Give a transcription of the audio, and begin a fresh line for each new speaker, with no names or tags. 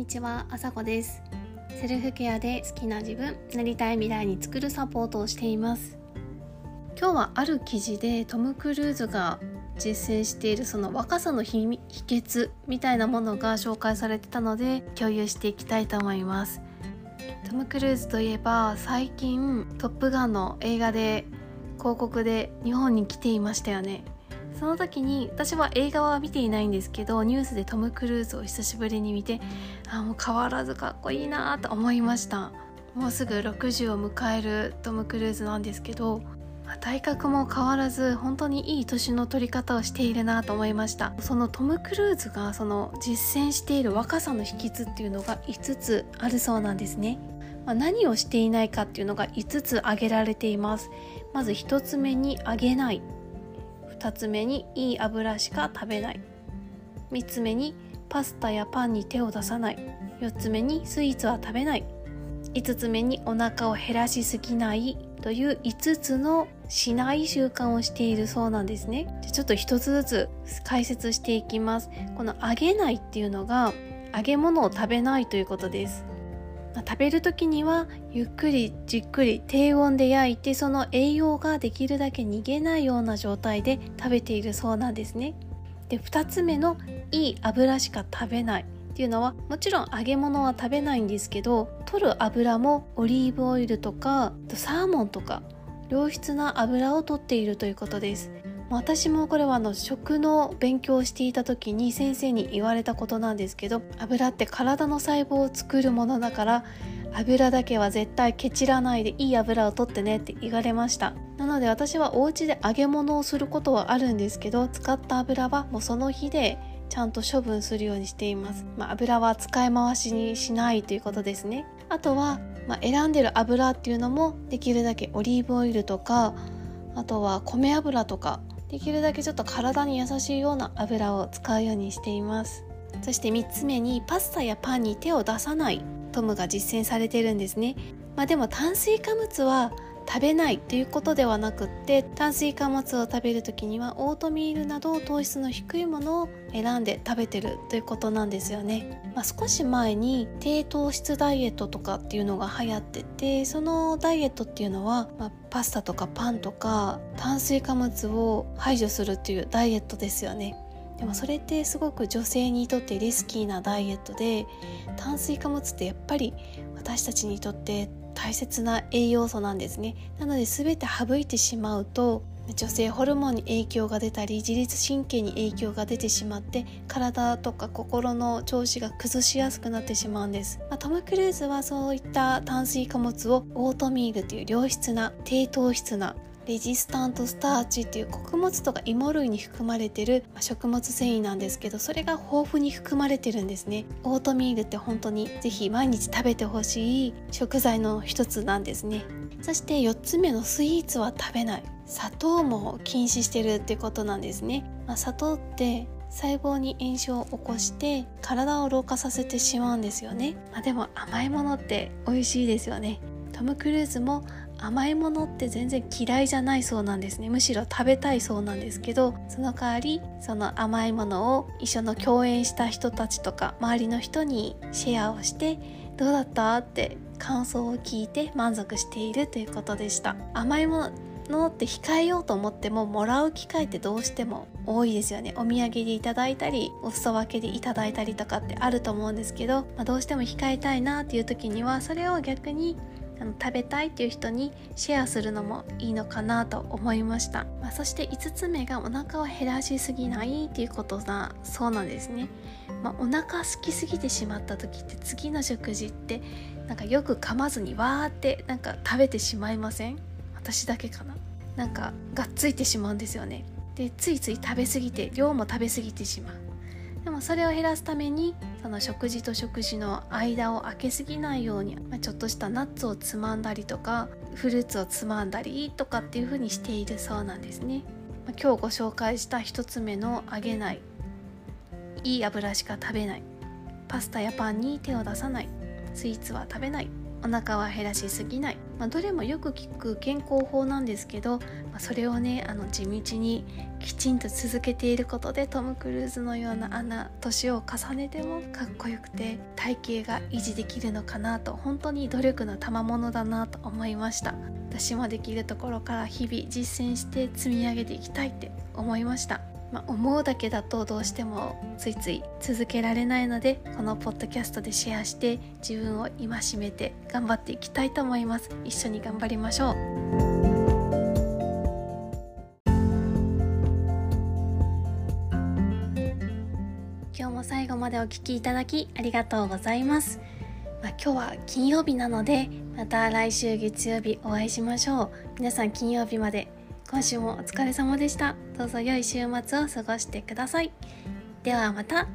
にちは、あさこです。セルフケアで好きな自分、なりたい未来に作るサポートをしています。今日はある記事でトム・クルーズが実践しているその若さの秘訣みたいなものが紹介されてたので共有していきたいと思います。トム・クルーズといえば最近「トップガン」の映画で広告で日本に来ていましたよね。その時に私は映画は見ていないんですけどニュースでトム・クルーズを久しぶりに見てあもう変わらずかっこいいなと思いました。もうすぐ60を迎えるトム・クルーズなんですけど体格も変わらず本当にいい年の取り方をしているなと思いました。そのトム・クルーズがその実践している若さの秘訣っていうのが5つあるそうなんですね、まあ、何をしていないかっていうのが5つ挙げられています。まず1つ目にあげない。2つ目にいい油しか食べない。3つ目にパスタやパンに手を出さない。4つ目にスイーツは食べない。5つ目にお腹を減らしすぎないという5つのしない習慣をしているそうなんですね。じゃちょっと一つずつ解説していきます。この揚げないっていうのが揚げ物を食べないということです。食べる時にはゆっくりじっくり低温で焼いてその栄養ができるだけ逃げないような状態で食べているそうなんですね。で2つ目のいい油しか食べないっていうのはもちろん揚げ物は食べないんですけど取る油もオリーブオイルとかサーモンとか良質な油を取っているということです私もこれはあの食の勉強をしていた時に先生に言われたことなんですけど油って体の細胞を作るものだから油だけは絶対ケチらないでいい油を取ってねって言われました。なので私はお家で揚げ物をすることはあるんですけど使った油はもうその日でちゃんと処分するようにしています、まあ、油は使い回しにしないということですね。あとは、まあ、選んでる油っていうのもできるだけオリーブオイルとかあとは米油とかできるだけちょっと体に優しいような油を使うようにしています。そして3つ目にパスタやパンに手を出さない。トムが実践されてるんですね。まあでも炭水化物は食べないということではなくって炭水化物を食べる時にはオートミールなど糖質の低いものを選んで食べてるということなんですよね、まあ、少し前に低糖質ダイエットとかっていうのが流行っててそのダイエットっていうのは、まあ、パスタとかパンとか炭水化物を排除するっていうダイエットですよね。でもそれってすごく女性にとってリスキーなダイエットで炭水化物ってやっぱり私たちにとって大切な栄養素なんですね。なので全て省いてしまうと女性ホルモンに影響が出たり自律神経に影響が出てしまって体とか心の調子が崩しやすくなってしまうんです、まあ、トム・クルーズはそういった炭水化物をオートミールという良質な低糖質なレジスタントスターチっていう穀物とか芋類に含まれてる食物繊維なんですけどそれが豊富に含まれてるんですね。オートミールって本当にぜひ毎日食べてほしい食材の一つなんですね。そして4つ目のスイーツは食べない。砂糖も禁止してるってことなんですね、まあ、砂糖って細胞に炎症を起こして体を老化させてしまうんですよね、まあ、でも甘いものって美味しいですよね。トム・クルーズも甘いものって全然嫌いじゃないそうなんですね。むしろ食べたいそうなんですけどその代わりその甘いものを一緒の共演した人たちとか周りの人にシェアをしてどうだったって感想を聞いて満足しているということでした。甘いものって控えようと思ってももらう機会ってどうしても多いですよね。お土産でいただいたりお裾分けでいただいたりとかってあると思うんですけど、まあ、どうしても控えたいなっていう時にはそれを逆にあの食べたいっていう人にシェアするのもいいのかなと思いました、まあ、そして5つ目がお腹を減らしすぎないっていうことだそうなんですね、まあ、お腹空きすぎてしまった時って次の食事ってなんかよく噛まずにわーってなんか食べてしまいません？私だけかな？なんかがっついてしまうんですよね。でついつい食べ過ぎて量も食べ過ぎてしまう。でもそれを減らすためにその食事と食事の間を空けすぎないように、まあ、ちょっとしたナッツをつまんだりとかフルーツをつまんだりとかっていう風にしているそうなんですね、まあ、今日ご紹介した1つ目の揚げない。いい油しか食べない。パスタやパンに手を出さない。スイーツは食べない。お腹は減らしすぎない。まあ、どれもよく聞く健康法なんですけど、まあ、それをねあの地道にきちんと続けていることでトム・クルーズのようなあん。な年を重ねてもかっこよくて体型が維持できるのかなと本当に努力の賜物だなと思いました。私もできるところから日々実践して積み上げていきたいって思いましたまあ、思うだけだとどうしてもついつい続けられないのでこのポッドキャストでシェアして自分を戒めて頑張っていきたいと思います。一緒に頑張りましょう。今日も最後までお聴きいただきありがとうございます、まあ、今日は金曜日なのでまた来週月曜日お会いしましょう。皆さん金曜日まで今週もお疲れ様でした。どうぞ良い週末を過ごしてください。ではまた。